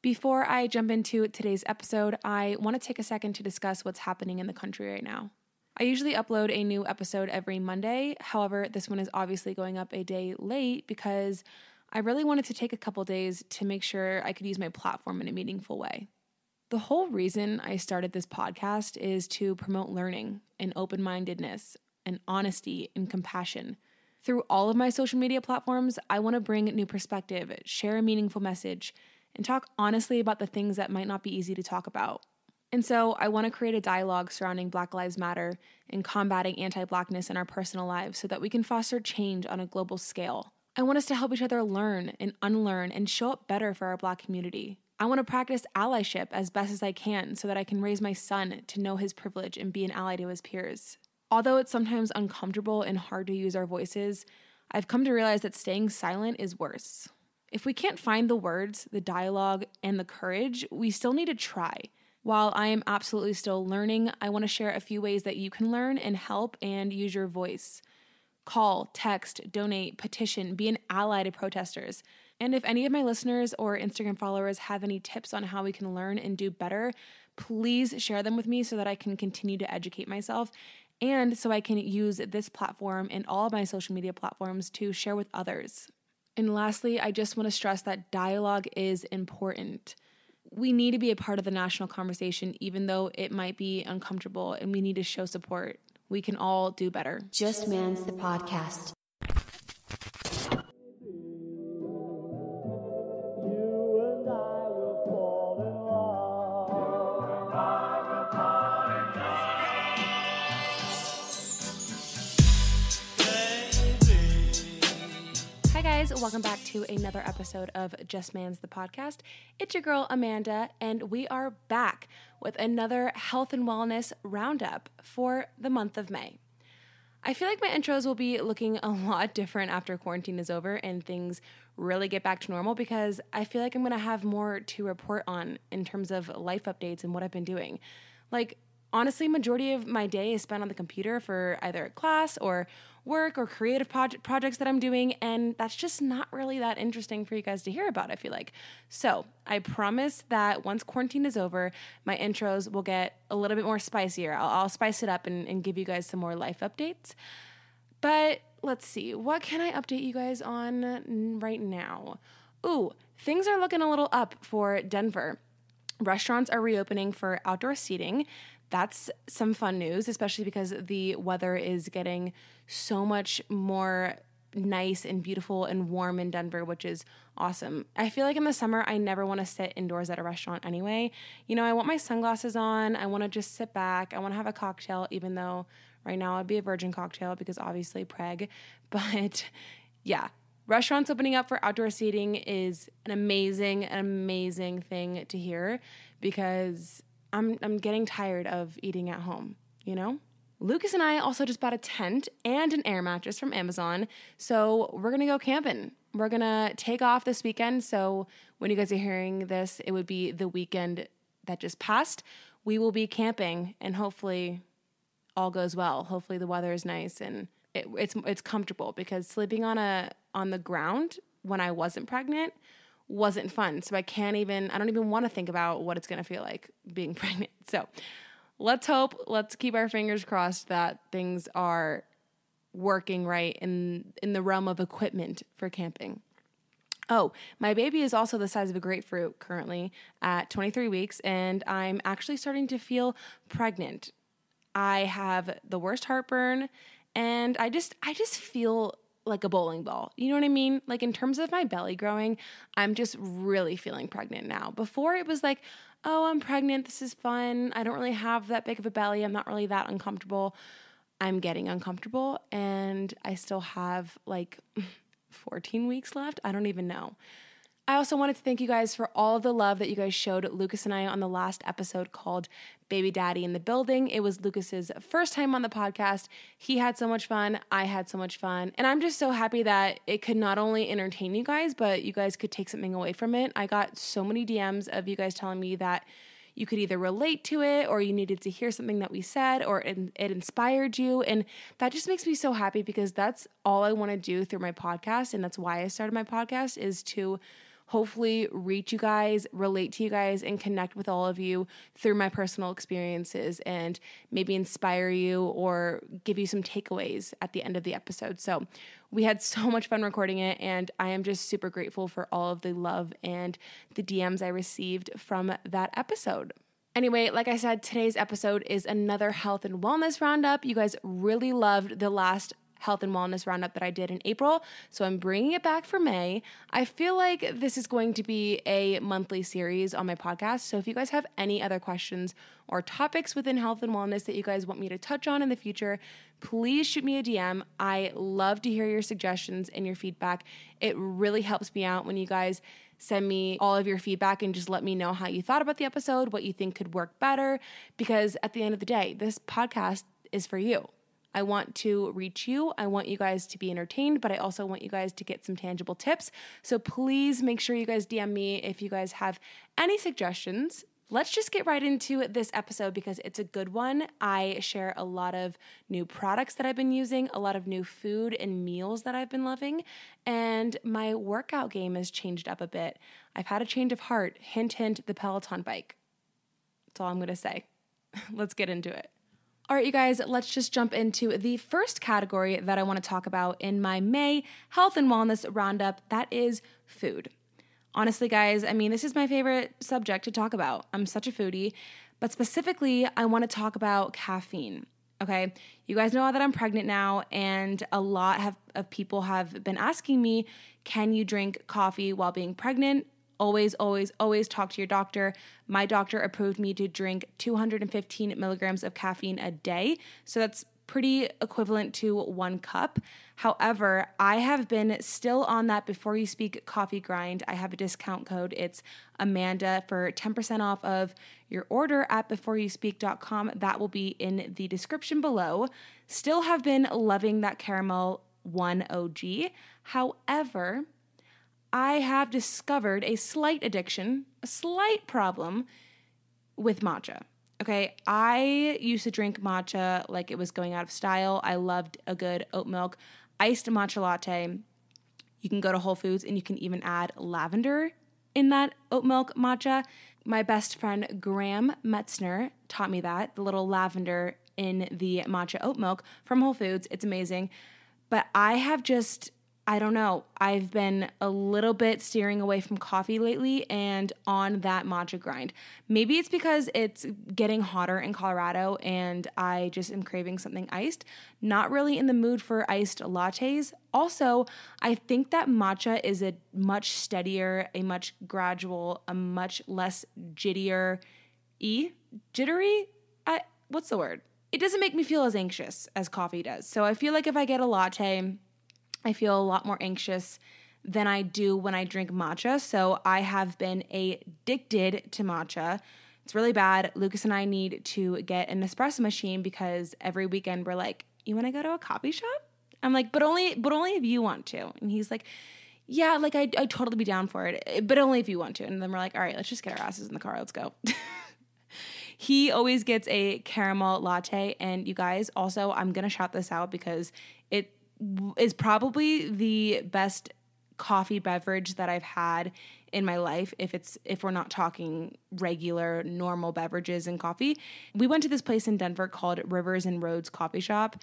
Before I jump into today's episode, I want to take a second to discuss what's happening in the country right now. I usually upload a new episode every Monday. However, this one is obviously going up a day late because I really wanted to take a couple days to make sure I could use my platform in a meaningful way. The whole reason I started this podcast is to promote learning and open mindedness and honesty and compassion. Through all of my social media platforms, I want to bring new perspective, share a meaningful message, and talk honestly about the things that might not be easy to talk about. And so I want to create a dialogue surrounding Black Lives Matter and combating anti Blackness in our personal lives so that we can foster change on a global scale. I want us to help each other learn and unlearn and show up better for our Black community. I want to practice allyship as best as I can so that I can raise my son to know his privilege and be an ally to his peers. Although it's sometimes uncomfortable and hard to use our voices, I've come to realize that staying silent is worse. If we can't find the words, the dialogue, and the courage, we still need to try. While I am absolutely still learning, I want to share a few ways that you can learn and help and use your voice. Call, text, donate, petition, be an ally to protesters. And if any of my listeners or Instagram followers have any tips on how we can learn and do better, please share them with me so that I can continue to educate myself and so I can use this platform and all of my social media platforms to share with others. And lastly, I just want to stress that dialogue is important. We need to be a part of the national conversation, even though it might be uncomfortable, and we need to show support. We can all do better. Just Man's the podcast. Welcome back to another episode of Just Man's the Podcast. It's your girl, Amanda, and we are back with another health and wellness roundup for the month of May. I feel like my intros will be looking a lot different after quarantine is over and things really get back to normal because I feel like I'm going to have more to report on in terms of life updates and what I've been doing. Like, honestly, majority of my day is spent on the computer for either class or work or creative project projects that I'm doing, and that's just not really that interesting for you guys to hear about, I feel like. So I promise that once quarantine is over, my intros will get a little bit more spicier. I'll, I'll spice it up and, and give you guys some more life updates. But let's see, what can I update you guys on right now? Ooh, things are looking a little up for Denver. Restaurants are reopening for outdoor seating that's some fun news, especially because the weather is getting so much more nice and beautiful and warm in Denver, which is awesome. I feel like in the summer, I never want to sit indoors at a restaurant anyway. You know, I want my sunglasses on, I want to just sit back, I want to have a cocktail, even though right now I'd be a virgin cocktail because obviously preg. But yeah, restaurants opening up for outdoor seating is an amazing, amazing thing to hear because I'm I'm getting tired of eating at home, you know? Lucas and I also just bought a tent and an air mattress from Amazon. So we're gonna go camping. We're gonna take off this weekend. So when you guys are hearing this, it would be the weekend that just passed. We will be camping and hopefully all goes well. Hopefully the weather is nice and it, it's it's comfortable because sleeping on a on the ground when I wasn't pregnant wasn't fun. So I can't even, I don't even want to think about what it's going to feel like being pregnant. So let's hope, let's keep our fingers crossed that things are working right in in the realm of equipment for camping. Oh, my baby is also the size of a grapefruit currently at 23 weeks, and I'm actually starting to feel pregnant. I have the worst heartburn, and I just I just feel like a bowling ball. You know what I mean? Like in terms of my belly growing, I'm just really feeling pregnant now. Before it was like, oh, I'm pregnant. This is fun. I don't really have that big of a belly. I'm not really that uncomfortable. I'm getting uncomfortable and I still have like 14 weeks left. I don't even know. I also wanted to thank you guys for all of the love that you guys showed Lucas and I on the last episode called Baby Daddy in the Building. It was Lucas's first time on the podcast. He had so much fun. I had so much fun. And I'm just so happy that it could not only entertain you guys, but you guys could take something away from it. I got so many DMs of you guys telling me that you could either relate to it or you needed to hear something that we said or it, it inspired you. And that just makes me so happy because that's all I want to do through my podcast. And that's why I started my podcast is to hopefully reach you guys, relate to you guys, and connect with all of you through my personal experiences and maybe inspire you or give you some takeaways at the end of the episode. So, we had so much fun recording it, and I am just super grateful for all of the love and the DMs I received from that episode. Anyway, like I said, today's episode is another health and wellness roundup. You guys really loved the last health and wellness roundup that I did in April. So I'm bringing it back for May. I feel like this is going to be a monthly series on my podcast. So if you guys have any other questions or topics within health and wellness that you guys want me to touch on in the future, please shoot me a DM. I love to hear your suggestions and your feedback. It really helps me out when you guys send me all of your feedback and just let me know how you thought about the episode, what you think could work better. Because at the end of the day, this podcast is for you. I want to reach you. I want you guys to be entertained, but I also want you guys to get some tangible tips. So please make sure you guys DM me if you guys have any suggestions. Let's just get right into this episode because it's a good one. I share a lot of new products that I've been using, a lot of new food and meals that I've been loving, and my workout game has changed up a bit. I've had a change of heart. Hint, hint, the Peloton bike. That's all I'm going to say. Let's get into it. All right, you guys, let's just jump into the first category that I want to talk about in my May health and wellness roundup. That is food. Honestly, guys, I mean, this is my favorite subject to talk about. I'm such a foodie, but specifically, I want to talk about caffeine. Okay, you guys know that I'm pregnant now, and a lot have, of people have been asking me, can you drink coffee while being pregnant? Always, always, always talk to your doctor. My doctor approved me to drink 215 milligrams of caffeine a day. So that's pretty equivalent to one cup. However, I have been still on that before you speak coffee grind. I have a discount code. It's Amanda for 10% off of your order at beforeyouspeak.com. That will be in the description below. Still have been loving that caramel 1 OG. However, I have discovered a slight addiction, a slight problem with matcha. Okay, I used to drink matcha like it was going out of style. I loved a good oat milk iced matcha latte. You can go to Whole Foods and you can even add lavender in that oat milk matcha. My best friend Graham Metzner taught me that, the little lavender in the matcha oat milk from Whole Foods. It's amazing. But I have just I don't know. I've been a little bit steering away from coffee lately and on that matcha grind. Maybe it's because it's getting hotter in Colorado and I just am craving something iced. Not really in the mood for iced lattes. Also, I think that matcha is a much steadier, a much gradual, a much less jittier e jittery. I, what's the word? It doesn't make me feel as anxious as coffee does. So I feel like if I get a latte, I feel a lot more anxious than I do when I drink matcha. So I have been addicted to matcha. It's really bad. Lucas and I need to get an espresso machine because every weekend we're like, "You want to go to a coffee shop?" I'm like, "But only but only if you want to." And he's like, "Yeah, like I I totally be down for it, but only if you want to." And then we're like, "All right, let's just get our asses in the car. Let's go." he always gets a caramel latte and you guys also I'm to shout this out because it is probably the best coffee beverage that I've had in my life if it's if we're not talking regular normal beverages and coffee. We went to this place in Denver called Rivers and Roads Coffee Shop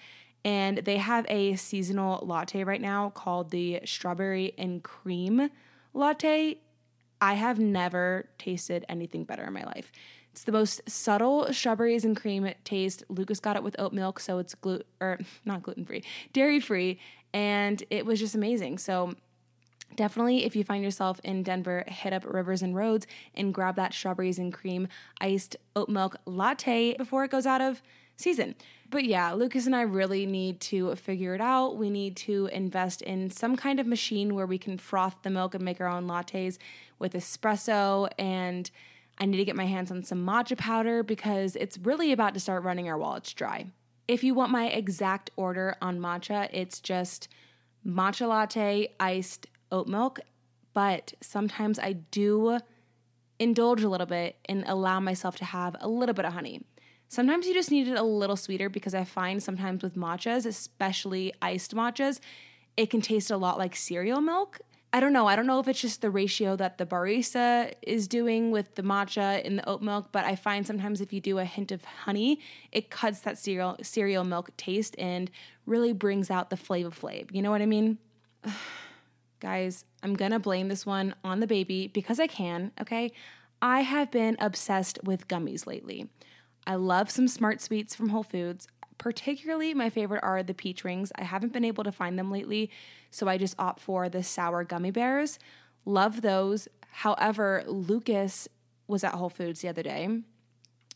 and they have a seasonal latte right now called the strawberry and cream latte. I have never tasted anything better in my life. It's the most subtle strawberries and cream taste. Lucas got it with oat milk, so it's gluten or not gluten free, dairy free, and it was just amazing. So definitely if you find yourself in denver hit up rivers and roads and grab that strawberries and cream iced oat milk latte before it goes out of season but yeah lucas and i really need to figure it out we need to invest in some kind of machine where we can froth the milk and make our own lattes with espresso and I need to get my hands on some matcha powder because it's really about to start running our wallets dry. If you want my exact order on matcha, it's just matcha latte, iced oat milk. But sometimes I do indulge a little bit and allow myself to have a little bit of honey. Sometimes you just need it a little sweeter because I find sometimes with matchas, especially iced matchas, it can taste a lot like cereal milk. I don't know. I don't know if it's just the ratio that the barista is doing with the matcha in the oat milk, but I find sometimes if you do a hint of honey, it cuts that cereal cereal milk taste and really brings out the flavor flav. You know what I mean? Guys, I'm gonna blame this one on the baby because I can, okay? I have been obsessed with gummies lately. I love some smart sweets from Whole Foods. Particularly, my favorite are the peach rings. I haven't been able to find them lately, so I just opt for the sour gummy bears. Love those. However, Lucas was at Whole Foods the other day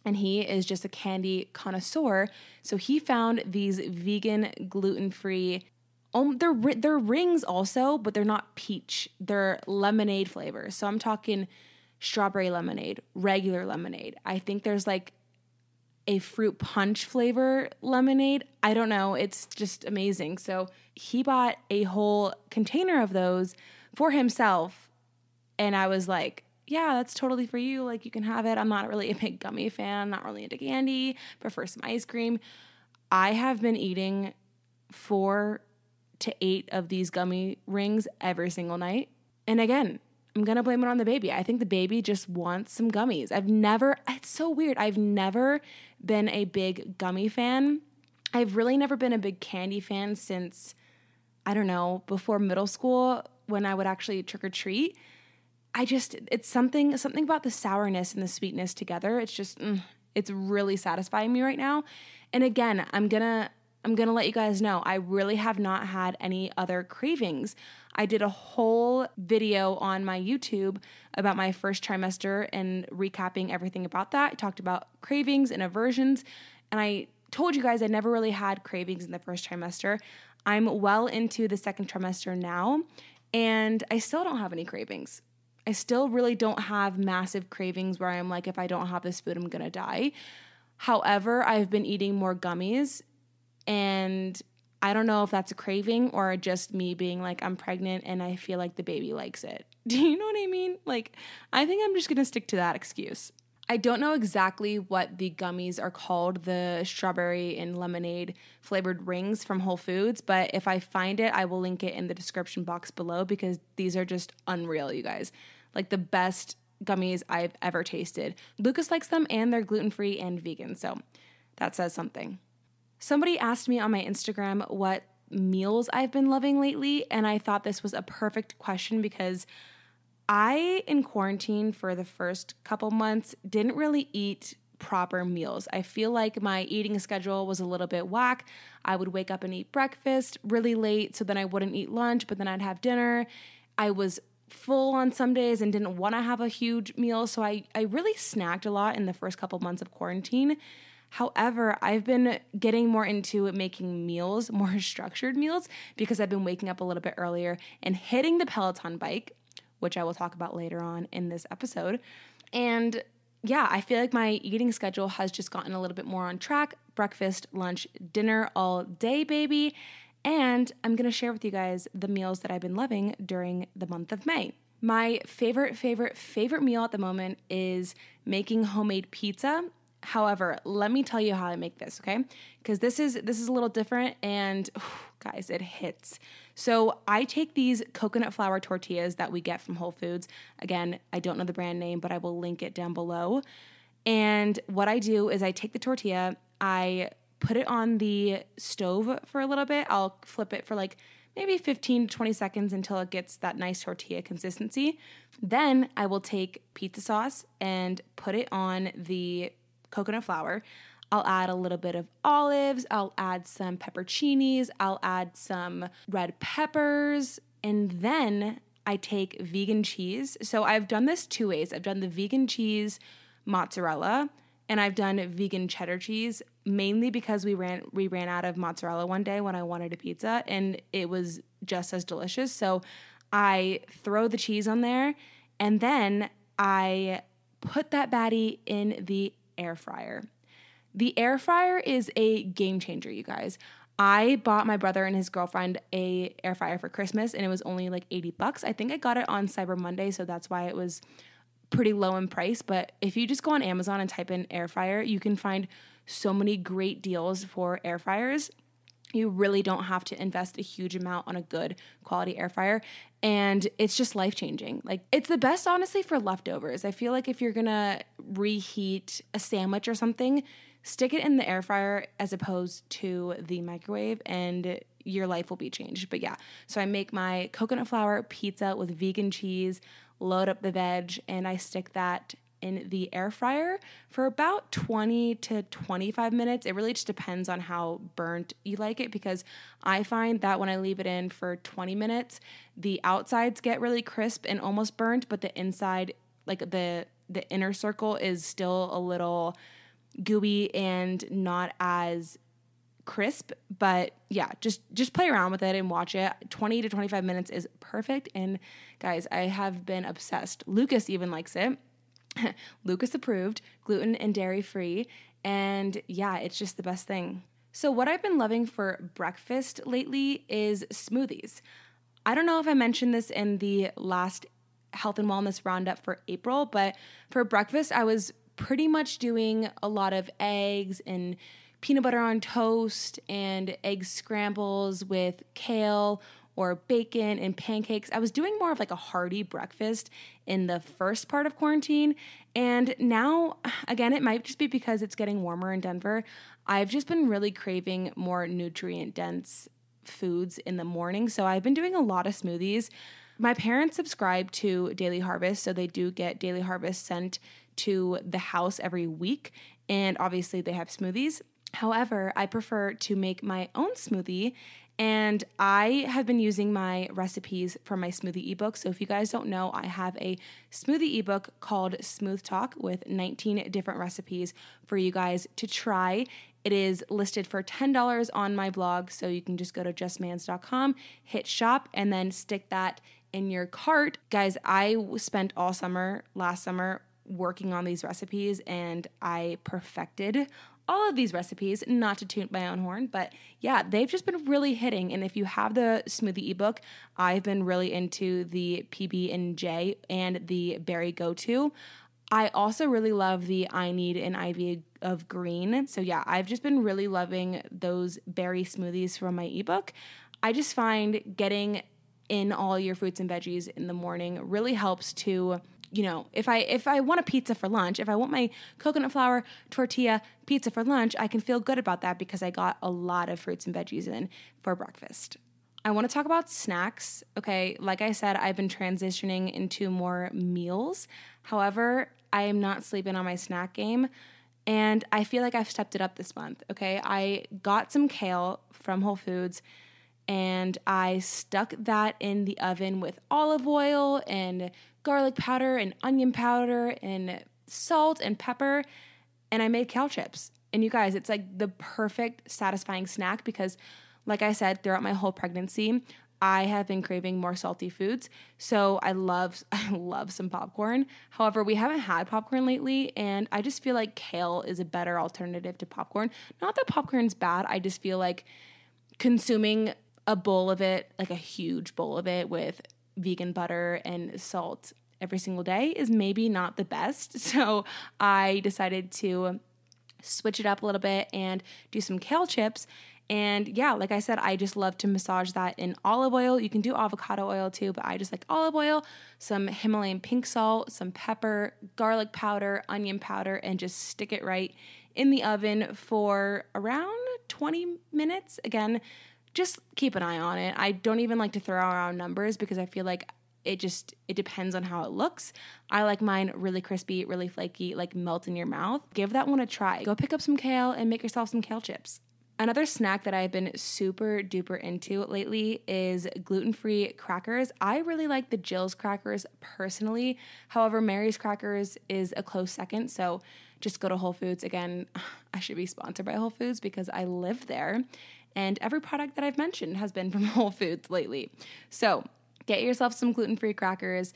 and he is just a candy connoisseur. So he found these vegan, gluten free. Um, they're they're rings also, but they're not peach. They're lemonade flavors. So I'm talking strawberry lemonade, regular lemonade. I think there's like a fruit punch flavor lemonade. I don't know. It's just amazing. So he bought a whole container of those for himself. And I was like, yeah, that's totally for you. Like, you can have it. I'm not really a big gummy fan, not really into candy, prefer some ice cream. I have been eating four to eight of these gummy rings every single night. And again, I'm gonna blame it on the baby. I think the baby just wants some gummies. I've never, it's so weird. I've never been a big gummy fan. I've really never been a big candy fan since, I don't know, before middle school when I would actually trick or treat. I just, it's something, something about the sourness and the sweetness together. It's just, mm, it's really satisfying me right now. And again, I'm gonna, I'm gonna let you guys know, I really have not had any other cravings. I did a whole video on my YouTube about my first trimester and recapping everything about that. I talked about cravings and aversions, and I told you guys I never really had cravings in the first trimester. I'm well into the second trimester now, and I still don't have any cravings. I still really don't have massive cravings where I'm like, if I don't have this food, I'm gonna die. However, I've been eating more gummies and I don't know if that's a craving or just me being like, I'm pregnant and I feel like the baby likes it. Do you know what I mean? Like, I think I'm just gonna stick to that excuse. I don't know exactly what the gummies are called, the strawberry and lemonade flavored rings from Whole Foods, but if I find it, I will link it in the description box below because these are just unreal, you guys. Like the best gummies I've ever tasted. Lucas likes them and they're gluten free and vegan, so that says something. Somebody asked me on my Instagram what meals I've been loving lately, and I thought this was a perfect question because I, in quarantine for the first couple months, didn't really eat proper meals. I feel like my eating schedule was a little bit whack. I would wake up and eat breakfast really late, so then I wouldn't eat lunch, but then I'd have dinner. I was full on some days and didn't want to have a huge meal, so I, I really snacked a lot in the first couple months of quarantine. However, I've been getting more into making meals, more structured meals, because I've been waking up a little bit earlier and hitting the Peloton bike, which I will talk about later on in this episode. And yeah, I feel like my eating schedule has just gotten a little bit more on track breakfast, lunch, dinner all day, baby. And I'm gonna share with you guys the meals that I've been loving during the month of May. My favorite, favorite, favorite meal at the moment is making homemade pizza However, let me tell you how I make this, okay? Because this is this is a little different and guys, it hits. So, I take these coconut flour tortillas that we get from Whole Foods. Again, I don't know the brand name, but I will link it down below. And what I do is I take the tortilla, I put it on the stove for a little bit. I'll flip it for like maybe 15 to 20 seconds until it gets that nice tortilla consistency. Then I will take pizza sauce and put it on the coconut flour. I'll add a little bit of olives, I'll add some pepperoncinis, I'll add some red peppers, and then I take vegan cheese. So I've done this two ways. I've done the vegan cheese mozzarella and I've done vegan cheddar cheese mainly because we ran we ran out of mozzarella one day when I wanted a pizza and it was just as delicious. So I throw the cheese on there and then I put that baddie in the air fryer. The air fryer is a game changer, you guys. I bought my brother and his girlfriend a air fryer for Christmas and it was only like 80 bucks. I think I got it on Cyber Monday, so that's why it was pretty low in price, but if you just go on Amazon and type in air fryer, you can find so many great deals for air fryers. you really don't have to invest a huge amount on a good quality air fryer and it's just life changing like it's the best honestly for leftovers i feel like if you're gonna reheat a sandwich or something stick it in the air fryer as opposed to the microwave and your life will be changed but yeah so i make my coconut flour pizza with vegan cheese load up the veg and i stick that in the air fryer for about 20 to 25 minutes. It really just depends on how burnt you like it because I find that when I leave it in for 20 minutes, the outsides get really crisp and almost burnt, but the inside, like the the inner circle is still a little gooey and not as crisp but yeah just just play around with it and watch it 20 to 25 minutes is perfect and guys i have been obsessed lucas even likes it Lucas approved, gluten and dairy free. And yeah, it's just the best thing. So, what I've been loving for breakfast lately is smoothies. I don't know if I mentioned this in the last health and wellness roundup for April, but for breakfast, I was pretty much doing a lot of eggs and peanut butter on toast and egg scrambles with kale or bacon and pancakes. I was doing more of like a hearty breakfast in the first part of quarantine. And now, again, it might just be because it's getting warmer in Denver. I've just been really craving more nutrient dense foods in the morning. So I've been doing a lot of smoothies. My parents subscribe to Daily Harvest, so they do get Daily Harvest sent to the house every week. And obviously, they have smoothies. However, I prefer to make my own smoothie and I have been using my recipes for my smoothie ebook. So if you guys don't know, I have a smoothie ebook called Smooth Talk with 19 different recipes for you guys to try. It is listed for $10 on my blog. So you can just go to justmans.com, hit shop, and then stick that in your cart. Guys, I spent all summer, last summer, working on these recipes and I perfected all of these recipes, not to toot my own horn, but yeah, they've just been really hitting. And if you have the smoothie ebook, I've been really into the PB and J and the Berry Go To. I also really love the I Need an IV of Green. So yeah, I've just been really loving those berry smoothies from my ebook. I just find getting in all your fruits and veggies in the morning really helps to you know, if I if I want a pizza for lunch, if I want my coconut flour tortilla pizza for lunch, I can feel good about that because I got a lot of fruits and veggies in for breakfast. I want to talk about snacks. Okay, like I said, I've been transitioning into more meals. However, I am not sleeping on my snack game and I feel like I've stepped it up this month. Okay, I got some kale from Whole Foods and I stuck that in the oven with olive oil and garlic powder and onion powder and salt and pepper. And I made kale chips. And you guys, it's like the perfect satisfying snack because, like I said, throughout my whole pregnancy, I have been craving more salty foods. So I love I love some popcorn. However, we haven't had popcorn lately and I just feel like kale is a better alternative to popcorn. Not that popcorn's bad, I just feel like consuming a bowl of it, like a huge bowl of it with vegan butter and salt every single day is maybe not the best. So I decided to switch it up a little bit and do some kale chips. And yeah, like I said, I just love to massage that in olive oil. You can do avocado oil too, but I just like olive oil, some Himalayan pink salt, some pepper, garlic powder, onion powder, and just stick it right in the oven for around 20 minutes. Again, just keep an eye on it. I don't even like to throw around numbers because I feel like it just it depends on how it looks. I like mine really crispy, really flaky, like melt in your mouth. Give that one a try. Go pick up some kale and make yourself some kale chips. Another snack that I've been super duper into lately is gluten free crackers. I really like the Jilz crackers personally. However, Mary's crackers is a close second. So just go to Whole Foods. Again, I should be sponsored by Whole Foods because I live there. And every product that I've mentioned has been from Whole Foods lately. So get yourself some gluten free crackers,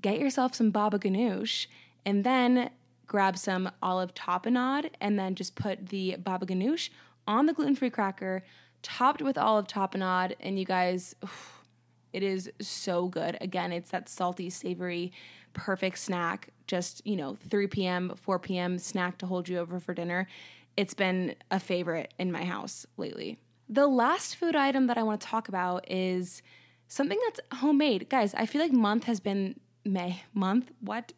get yourself some baba ganoush, and then grab some olive tapenade and then just put the baba ganoush on the gluten free cracker, topped with olive tapenade. And you guys, it is so good. Again, it's that salty, savory, perfect snack. Just, you know, 3 p.m., 4 p.m. snack to hold you over for dinner. It's been a favorite in my house lately. The last food item that I want to talk about is something that's homemade. Guys, I feel like month has been May. Month? What?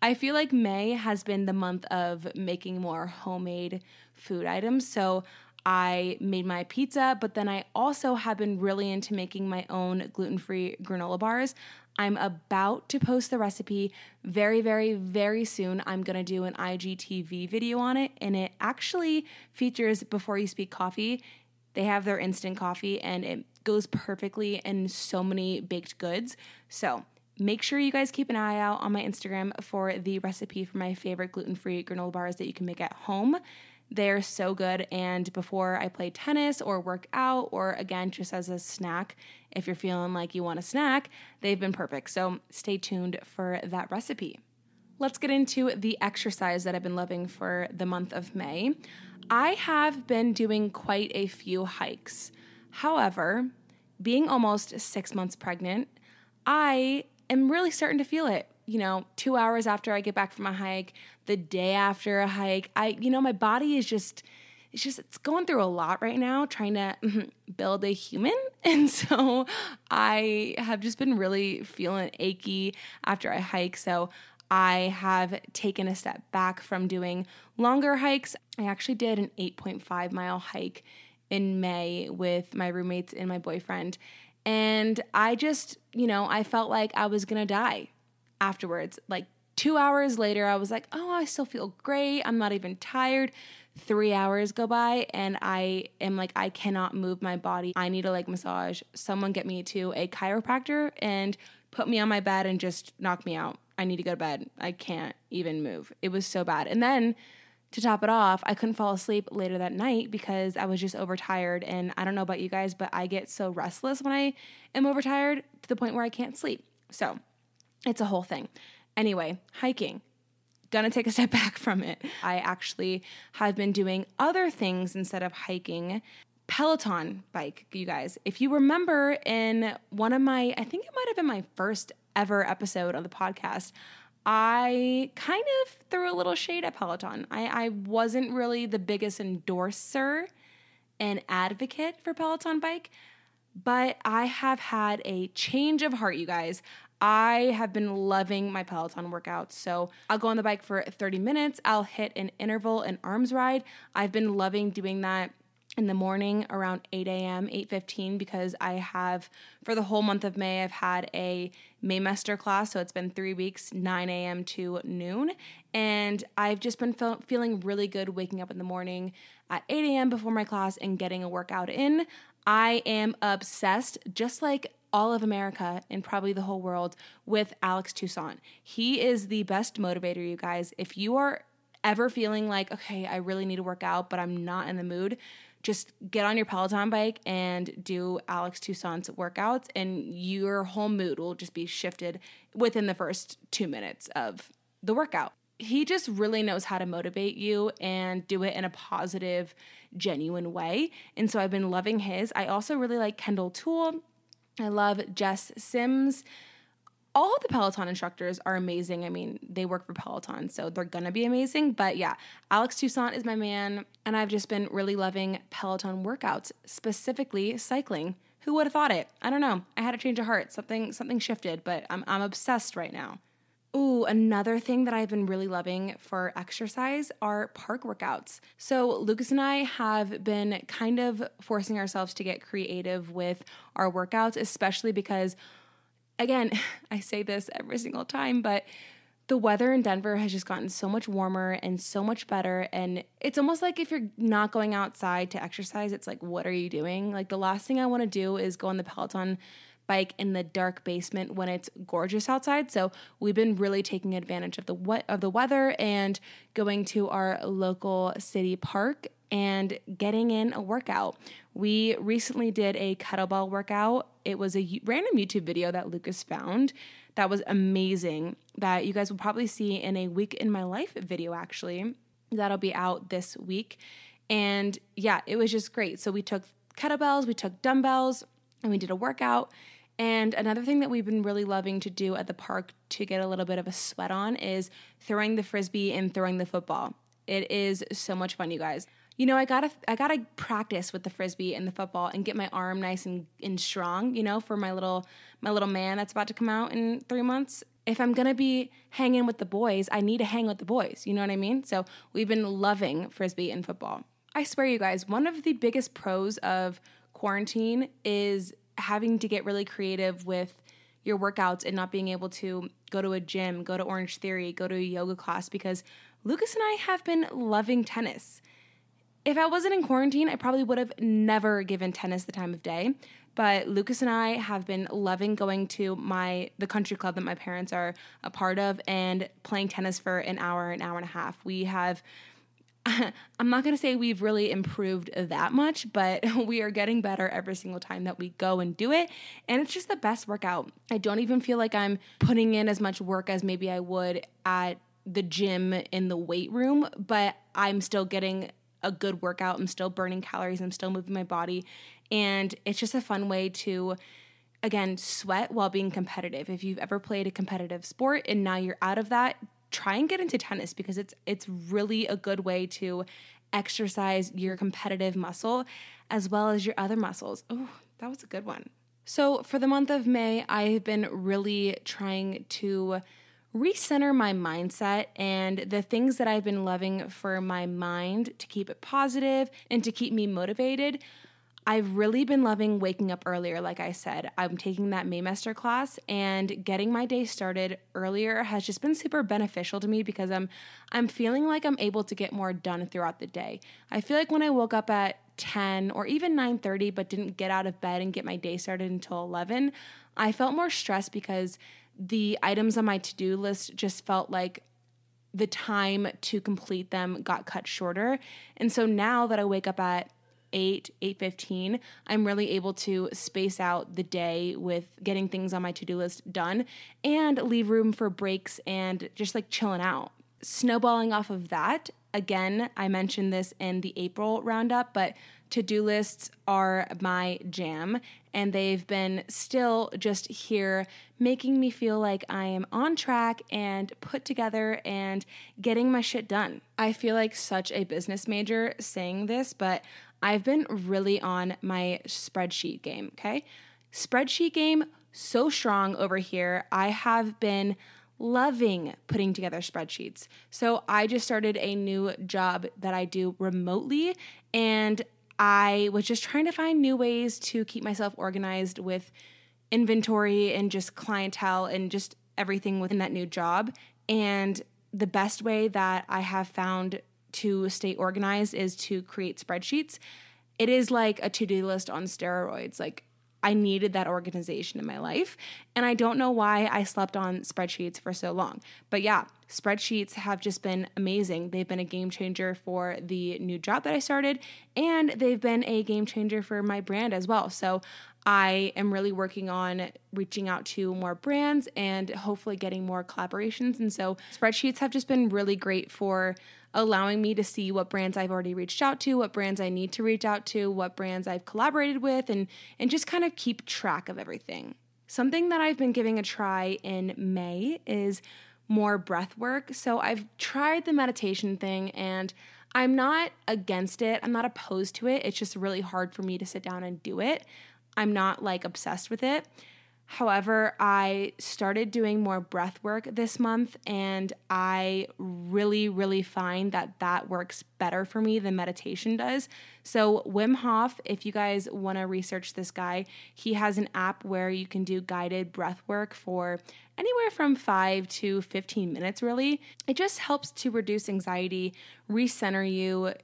I feel like May has been the month of making more homemade food items. So I made my pizza, but then I also have been really into making my own gluten free granola bars. I'm about to post the recipe very, very, very soon. I'm gonna do an IGTV video on it, and it actually features Before You Speak Coffee. They have their instant coffee, and it goes perfectly in so many baked goods. So make sure you guys keep an eye out on my Instagram for the recipe for my favorite gluten free granola bars that you can make at home. They're so good. And before I play tennis or work out, or again, just as a snack, if you're feeling like you want a snack, they've been perfect. So stay tuned for that recipe. Let's get into the exercise that I've been loving for the month of May. I have been doing quite a few hikes. However, being almost six months pregnant, I am really starting to feel it. You know, two hours after I get back from a hike, the day after a hike, I, you know, my body is just, it's just, it's going through a lot right now trying to build a human. And so I have just been really feeling achy after I hike. So I have taken a step back from doing longer hikes. I actually did an 8.5 mile hike in May with my roommates and my boyfriend. And I just, you know, I felt like I was gonna die afterwards. Like two hours later, I was like, oh, I still feel great. I'm not even tired. Three hours go by, and I am like, I cannot move my body. I need a leg massage. Someone get me to a chiropractor and put me on my bed and just knock me out. I need to go to bed. I can't even move. It was so bad. And then to top it off, I couldn't fall asleep later that night because I was just overtired. And I don't know about you guys, but I get so restless when I am overtired to the point where I can't sleep. So it's a whole thing. Anyway, hiking. Gonna take a step back from it. I actually have been doing other things instead of hiking. Peloton bike, you guys. If you remember in one of my, I think it might have been my first ever episode on the podcast, I kind of threw a little shade at Peloton. I, I wasn't really the biggest endorser and advocate for Peloton bike, but I have had a change of heart, you guys. I have been loving my Peloton workouts. So I'll go on the bike for 30 minutes. I'll hit an interval and arms ride. I've been loving doing that in the morning around 8 a.m 8.15 because i have for the whole month of may i've had a maymester class so it's been three weeks 9 a.m to noon and i've just been fe- feeling really good waking up in the morning at 8 a.m before my class and getting a workout in i am obsessed just like all of America and probably the whole world with Alex Toussaint. He is the best motivator, you guys. If you are ever feeling like, okay, I really need to work out, but I'm not in the mood, just get on your Peloton bike and do Alex Toussaint's workouts, and your whole mood will just be shifted within the first two minutes of the workout. He just really knows how to motivate you and do it in a positive, genuine way. And so I've been loving his. I also really like Kendall Toole. I love Jess Sims all the Peloton instructors are amazing. I mean, they work for Peloton, so they're gonna be amazing. But yeah, Alex Toussaint is my man, and I've just been really loving Peloton workouts, specifically cycling. Who would have thought it? I don't know. I had a change of heart. Something something shifted, but I'm I'm obsessed right now. Ooh, another thing that I've been really loving for exercise are park workouts. So, Lucas and I have been kind of forcing ourselves to get creative with our workouts, especially because again, I say this every single time, but the weather in Denver has just gotten so much warmer and so much better. And it's almost like if you're not going outside to exercise, it's like, what are you doing? Like, the last thing I want to do is go on the Peloton bike in the dark basement when it's gorgeous outside. So we've been really taking advantage of the what of the weather and going to our local city park and getting in a workout. We recently did a kettlebell workout. It was a random YouTube video that Lucas found that was amazing that you guys will probably see in a week in my life video actually. That'll be out this week. And yeah, it was just great. So we took kettlebells, we took dumbbells, and we did a workout. And another thing that we've been really loving to do at the park to get a little bit of a sweat on is throwing the frisbee and throwing the football. It is so much fun, you guys you know, I gotta I gotta practice with the frisbee and the football and get my arm nice and, and strong, you know, for my little my little man that's about to come out in three months. If I'm gonna be hanging with the boys, I need to hang with the boys. You know what I mean? So we've been loving frisbee and football. I swear, you guys, one of the biggest pros of quarantine is having to get really creative with your workouts and not being able to go to a gym, go to Orange Theory, go to a yoga class because Lucas and I have been loving tennis. If I wasn't in quarantine, I probably would have never given tennis the time of day. But Lucas and I have been loving going to my the country club that my parents are a part of and playing tennis for an hour, an hour and a half. We have I'm not going to say we've really improved that much, but we are getting better every single time that we go and do it. And it's just the best workout. I don't even feel like I'm putting in as much work as maybe I would at the gym in the weight room, but I'm still getting a good workout. I'm still burning calories. I'm still moving my body. And it's just a fun way to, again, sweat while being competitive. If you've ever played a competitive sport and now you're out of that, try and get into tennis because it's it's really a good way to exercise your competitive muscle as well as your other muscles. Oh, that was a good one. So, for the month of May, I've been really trying to recenter my mindset and the things that I've been loving for my mind to keep it positive and to keep me motivated. I've really been loving waking up earlier, like I said. I'm taking that Maymester class and getting my day started earlier has just been super beneficial to me because I'm I'm feeling like I'm able to get more done throughout the day. I feel like when I woke up at 10 or even 9:30 but didn't get out of bed and get my day started until 11, I felt more stressed because the items on my to-do list just felt like the time to complete them got cut shorter. And so now that I wake up at 8, 8:15, I'm really able to space out the day with getting things on my to-do list done and leave room for breaks and just like chilling out. Snowballing off of that, again, I mentioned this in the April roundup, but to do lists are my jam, and they've been still just here making me feel like I am on track and put together and getting my shit done. I feel like such a business major saying this, but I've been really on my spreadsheet game, okay? Spreadsheet game, so strong over here. I have been loving putting together spreadsheets. So I just started a new job that I do remotely, and I was just trying to find new ways to keep myself organized with inventory and just clientele and just everything within that new job. And the best way that I have found to stay organized is to create spreadsheets. It is like a to do list on steroids. Like, I needed that organization in my life. And I don't know why I slept on spreadsheets for so long. But yeah, spreadsheets have just been amazing. They've been a game changer for the new job that I started, and they've been a game changer for my brand as well. So I am really working on reaching out to more brands and hopefully getting more collaborations. And so spreadsheets have just been really great for allowing me to see what brands I've already reached out to, what brands I need to reach out to, what brands I've collaborated with, and, and just kind of keep track of everything. Something that I've been giving a try in May is more breath work. So I've tried the meditation thing and I'm not against it. I'm not opposed to it. It's just really hard for me to sit down and do it. I'm not like obsessed with it. However, I started doing more breath work this month, and I really, really find that that works better for me than meditation does. So, Wim Hof, if you guys want to research this guy, he has an app where you can do guided breath work for anywhere from five to 15 minutes, really. It just helps to reduce anxiety, recenter you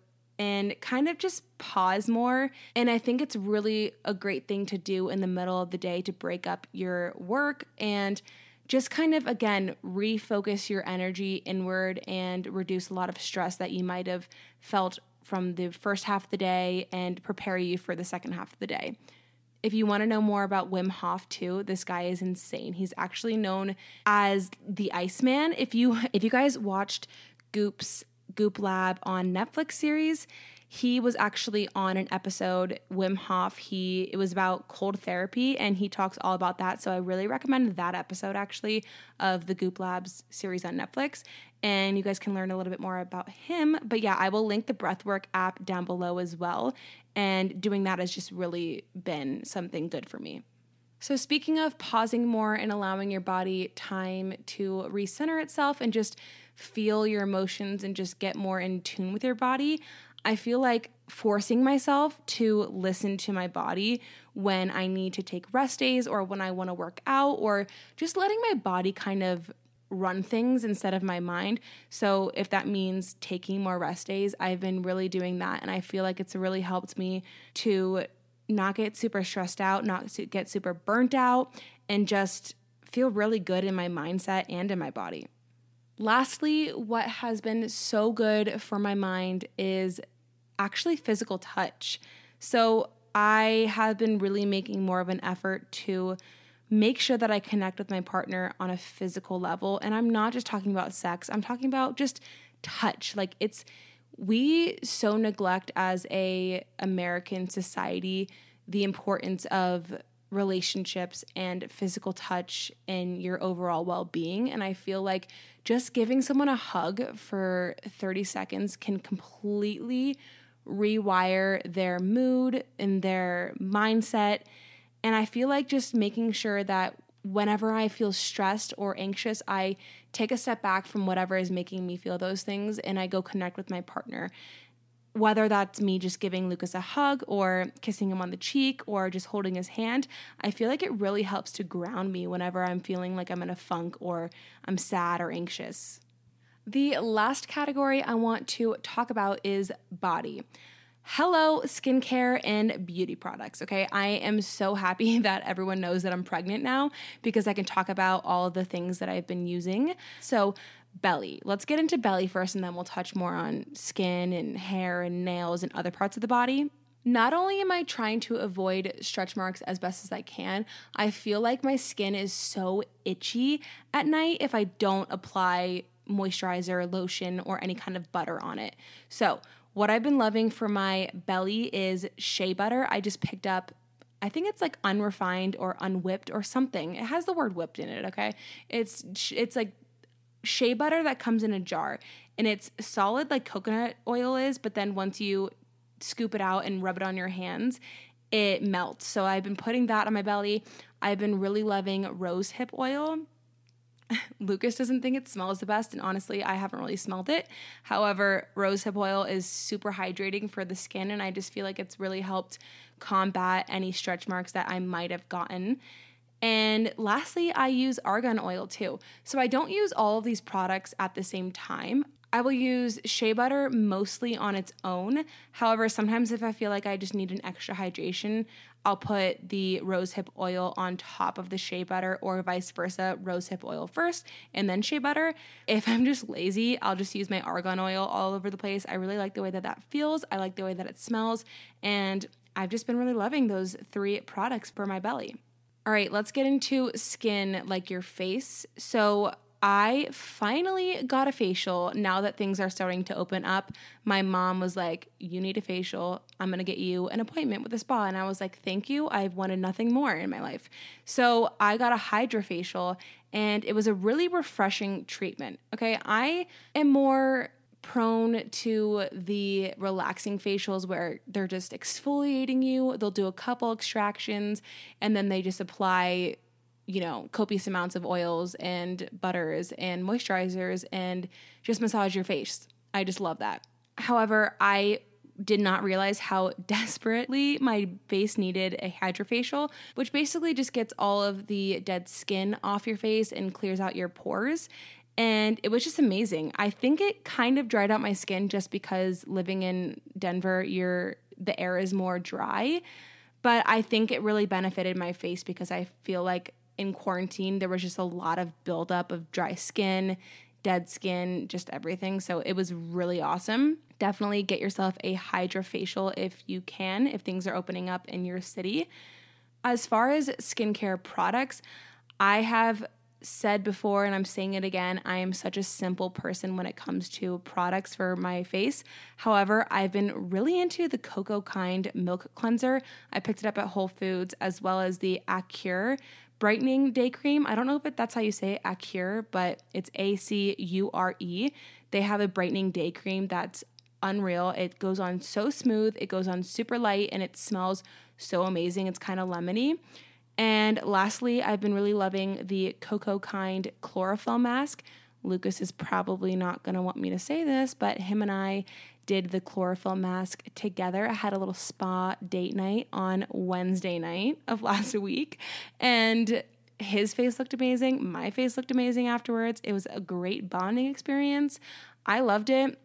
and kind of just pause more. And I think it's really a great thing to do in the middle of the day to break up your work and just kind of again refocus your energy inward and reduce a lot of stress that you might have felt from the first half of the day and prepare you for the second half of the day. If you want to know more about Wim Hof too, this guy is insane. He's actually known as the Iceman. If you if you guys watched Goop's Goop Lab on Netflix series. He was actually on an episode, Wim Hof. He it was about cold therapy and he talks all about that. So I really recommend that episode actually of the Goop Labs series on Netflix. and you guys can learn a little bit more about him. But yeah, I will link the breathwork app down below as well. And doing that has just really been something good for me. So, speaking of pausing more and allowing your body time to recenter itself and just feel your emotions and just get more in tune with your body, I feel like forcing myself to listen to my body when I need to take rest days or when I want to work out or just letting my body kind of run things instead of my mind. So if that means taking more rest days, I've been really doing that and I feel like it's really helped me to not get super stressed out, not get super burnt out and just feel really good in my mindset and in my body. Lastly, what has been so good for my mind is actually physical touch. So I have been really making more of an effort to make sure that I connect with my partner on a physical level. And I'm not just talking about sex, I'm talking about just touch. Like it's, we so neglect as a American society the importance of relationships and physical touch in your overall well-being and I feel like just giving someone a hug for 30 seconds can completely rewire their mood and their mindset and I feel like just making sure that whenever I feel stressed or anxious, I take a step back from whatever is making me feel those things and I go connect with my partner. Whether that's me just giving Lucas a hug or kissing him on the cheek or just holding his hand, I feel like it really helps to ground me whenever I'm feeling like I'm in a funk or I'm sad or anxious. The last category I want to talk about is body. Hello, skincare and beauty products. Okay, I am so happy that everyone knows that I'm pregnant now because I can talk about all the things that I've been using. So, belly. Let's get into belly first and then we'll touch more on skin and hair and nails and other parts of the body. Not only am I trying to avoid stretch marks as best as I can, I feel like my skin is so itchy at night if I don't apply moisturizer, lotion, or any kind of butter on it. So, what I've been loving for my belly is shea butter. I just picked up I think it's like unrefined or unwhipped or something. It has the word whipped in it, okay? It's it's like shea butter that comes in a jar and it's solid like coconut oil is, but then once you scoop it out and rub it on your hands, it melts. So I've been putting that on my belly. I've been really loving rose hip oil. Lucas doesn't think it smells the best, and honestly, I haven't really smelled it. However, rosehip oil is super hydrating for the skin, and I just feel like it's really helped combat any stretch marks that I might have gotten. And lastly, I use argan oil too. So I don't use all of these products at the same time. I will use shea butter mostly on its own. However, sometimes if I feel like I just need an extra hydration, I'll put the rosehip oil on top of the shea butter or vice versa, rosehip oil first and then shea butter. If I'm just lazy, I'll just use my argan oil all over the place. I really like the way that that feels. I like the way that it smells and I've just been really loving those three products for my belly. All right, let's get into skin like your face. So, I finally got a facial now that things are starting to open up. My mom was like, You need a facial. I'm going to get you an appointment with a spa. And I was like, Thank you. I've wanted nothing more in my life. So I got a hydrofacial and it was a really refreshing treatment. Okay. I am more prone to the relaxing facials where they're just exfoliating you. They'll do a couple extractions and then they just apply you know, copious amounts of oils and butters and moisturizers and just massage your face. I just love that. However, I did not realize how desperately my face needed a hydrofacial, which basically just gets all of the dead skin off your face and clears out your pores. And it was just amazing. I think it kind of dried out my skin just because living in Denver, you're the air is more dry. But I think it really benefited my face because I feel like in quarantine, there was just a lot of buildup of dry skin, dead skin, just everything. So it was really awesome. Definitely get yourself a hydrofacial if you can, if things are opening up in your city. As far as skincare products, I have said before and I'm saying it again, I am such a simple person when it comes to products for my face. However, I've been really into the Cocokind milk cleanser. I picked it up at Whole Foods as well as the Acure brightening day cream. I don't know if it, that's how you say it, Acure, but it's A C U R E. They have a brightening day cream that's unreal. It goes on so smooth, it goes on super light, and it smells so amazing. It's kind of lemony. And lastly, I've been really loving the Cocokind chlorophyll mask. Lucas is probably not going to want me to say this, but him and I did the chlorophyll mask together. I had a little spa date night on Wednesday night of last week, and his face looked amazing. My face looked amazing afterwards. It was a great bonding experience. I loved it.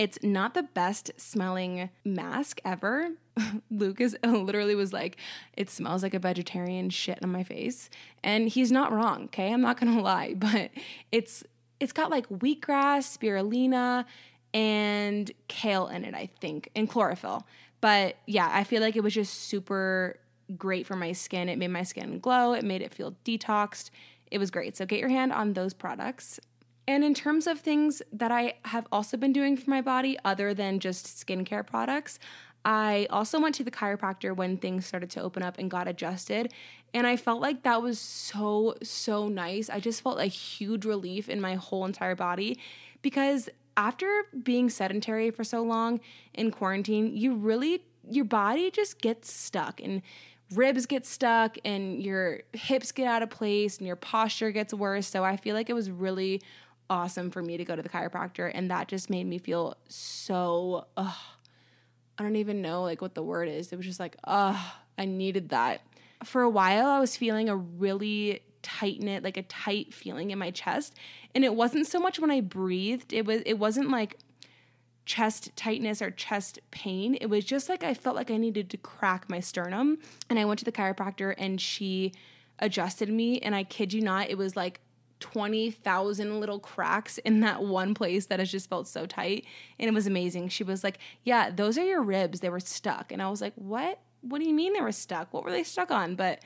It's not the best smelling mask ever. Lucas literally was like, it smells like a vegetarian shit on my face. And he's not wrong, okay? I'm not gonna lie, but it's it's got like wheatgrass, spirulina, and kale in it, I think, and chlorophyll. But yeah, I feel like it was just super great for my skin. It made my skin glow, it made it feel detoxed. It was great. So get your hand on those products. And in terms of things that I have also been doing for my body, other than just skincare products, I also went to the chiropractor when things started to open up and got adjusted. And I felt like that was so, so nice. I just felt a huge relief in my whole entire body because after being sedentary for so long in quarantine, you really, your body just gets stuck and ribs get stuck and your hips get out of place and your posture gets worse. So I feel like it was really awesome for me to go to the chiropractor and that just made me feel so ugh, I don't even know like what the word is. It was just like, oh, I needed that. For a while I was feeling a really tight knit, like a tight feeling in my chest. And it wasn't so much when I breathed. It was it wasn't like chest tightness or chest pain. It was just like I felt like I needed to crack my sternum. And I went to the chiropractor and she adjusted me. And I kid you not, it was like 20,000 little cracks in that one place that has just felt so tight. And it was amazing. She was like, Yeah, those are your ribs. They were stuck. And I was like, What? What do you mean they were stuck? What were they stuck on? But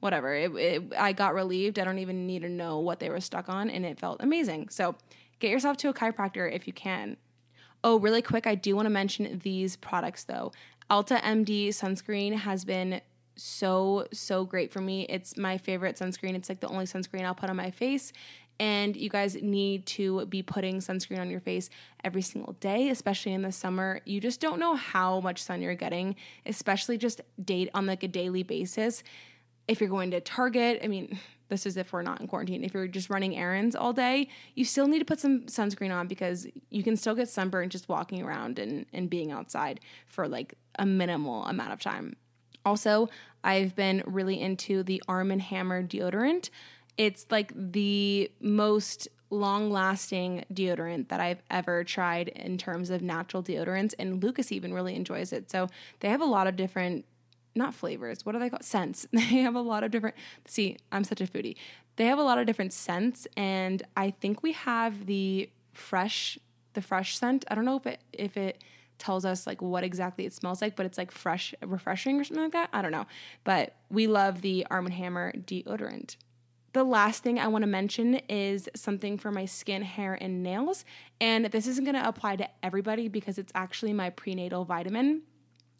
whatever. It, it, I got relieved. I don't even need to know what they were stuck on. And it felt amazing. So get yourself to a chiropractor if you can. Oh, really quick, I do want to mention these products though. EltaMD sunscreen has been so, so great for me. It's my favorite sunscreen. It's like the only sunscreen I'll put on my face. And you guys need to be putting sunscreen on your face every single day, especially in the summer. You just don't know how much sun you're getting, especially just date on like a daily basis. If you're going to Target, I mean, this is if we're not in quarantine. If you're just running errands all day, you still need to put some sunscreen on because you can still get sunburned just walking around and, and being outside for like a minimal amount of time. Also, I've been really into the Arm & Hammer deodorant. It's like the most long lasting deodorant that I've ever tried in terms of natural deodorants, and Lucas even really enjoys it. So they have a lot of different, not flavors, what are they called? Scents. They have a lot of different, see, I'm such a foodie. They have a lot of different scents, and I think we have the fresh, the fresh scent. I don't know if it, if it, tells us like what exactly it smells like, but it's like fresh, refreshing or something like that. I don't know. But we love the Arm & Hammer deodorant. The last thing I want to mention is something for my skin, hair, and nails. And this isn't going to apply to everybody because it's actually my prenatal vitamin.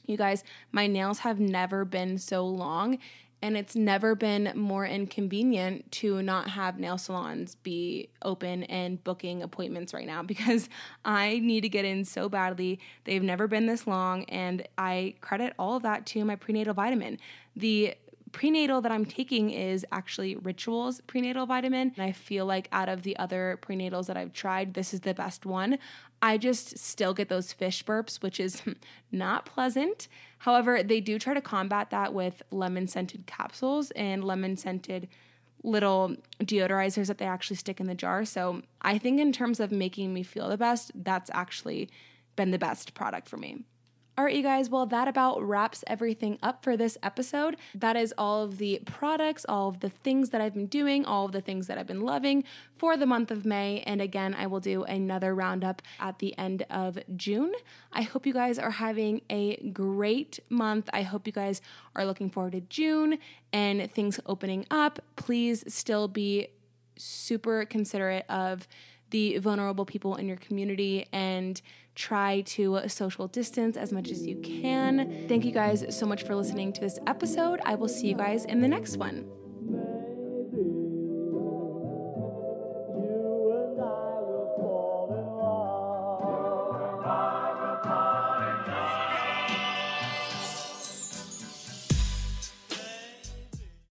You guys, my nails have never been so long and it's never been more inconvenient to not have nail salons be open and booking appointments right now because I need to get in so badly. They've never been this long, and I credit all of that to my prenatal vitamin. The prenatal that I'm taking is actually Ritual's prenatal vitamin. And I feel like out of the other prenatals that I've tried, this is the best one. I just still get those fish burps, which is not pleasant. However, they do try to combat that with lemon scented capsules and lemon scented little deodorizers that they actually stick in the jar. So I think, in terms of making me feel the best, that's actually been the best product for me. All right, you guys, well, that about wraps everything up for this episode. That is all of the products, all of the things that I've been doing, all of the things that I've been loving for the month of May. And again, I will do another roundup at the end of June. I hope you guys are having a great month. I hope you guys are looking forward to June and things opening up. Please still be super considerate of the vulnerable people in your community and try to social distance as much as you can. Thank you guys so much for listening to this episode. I will see you guys in the next one.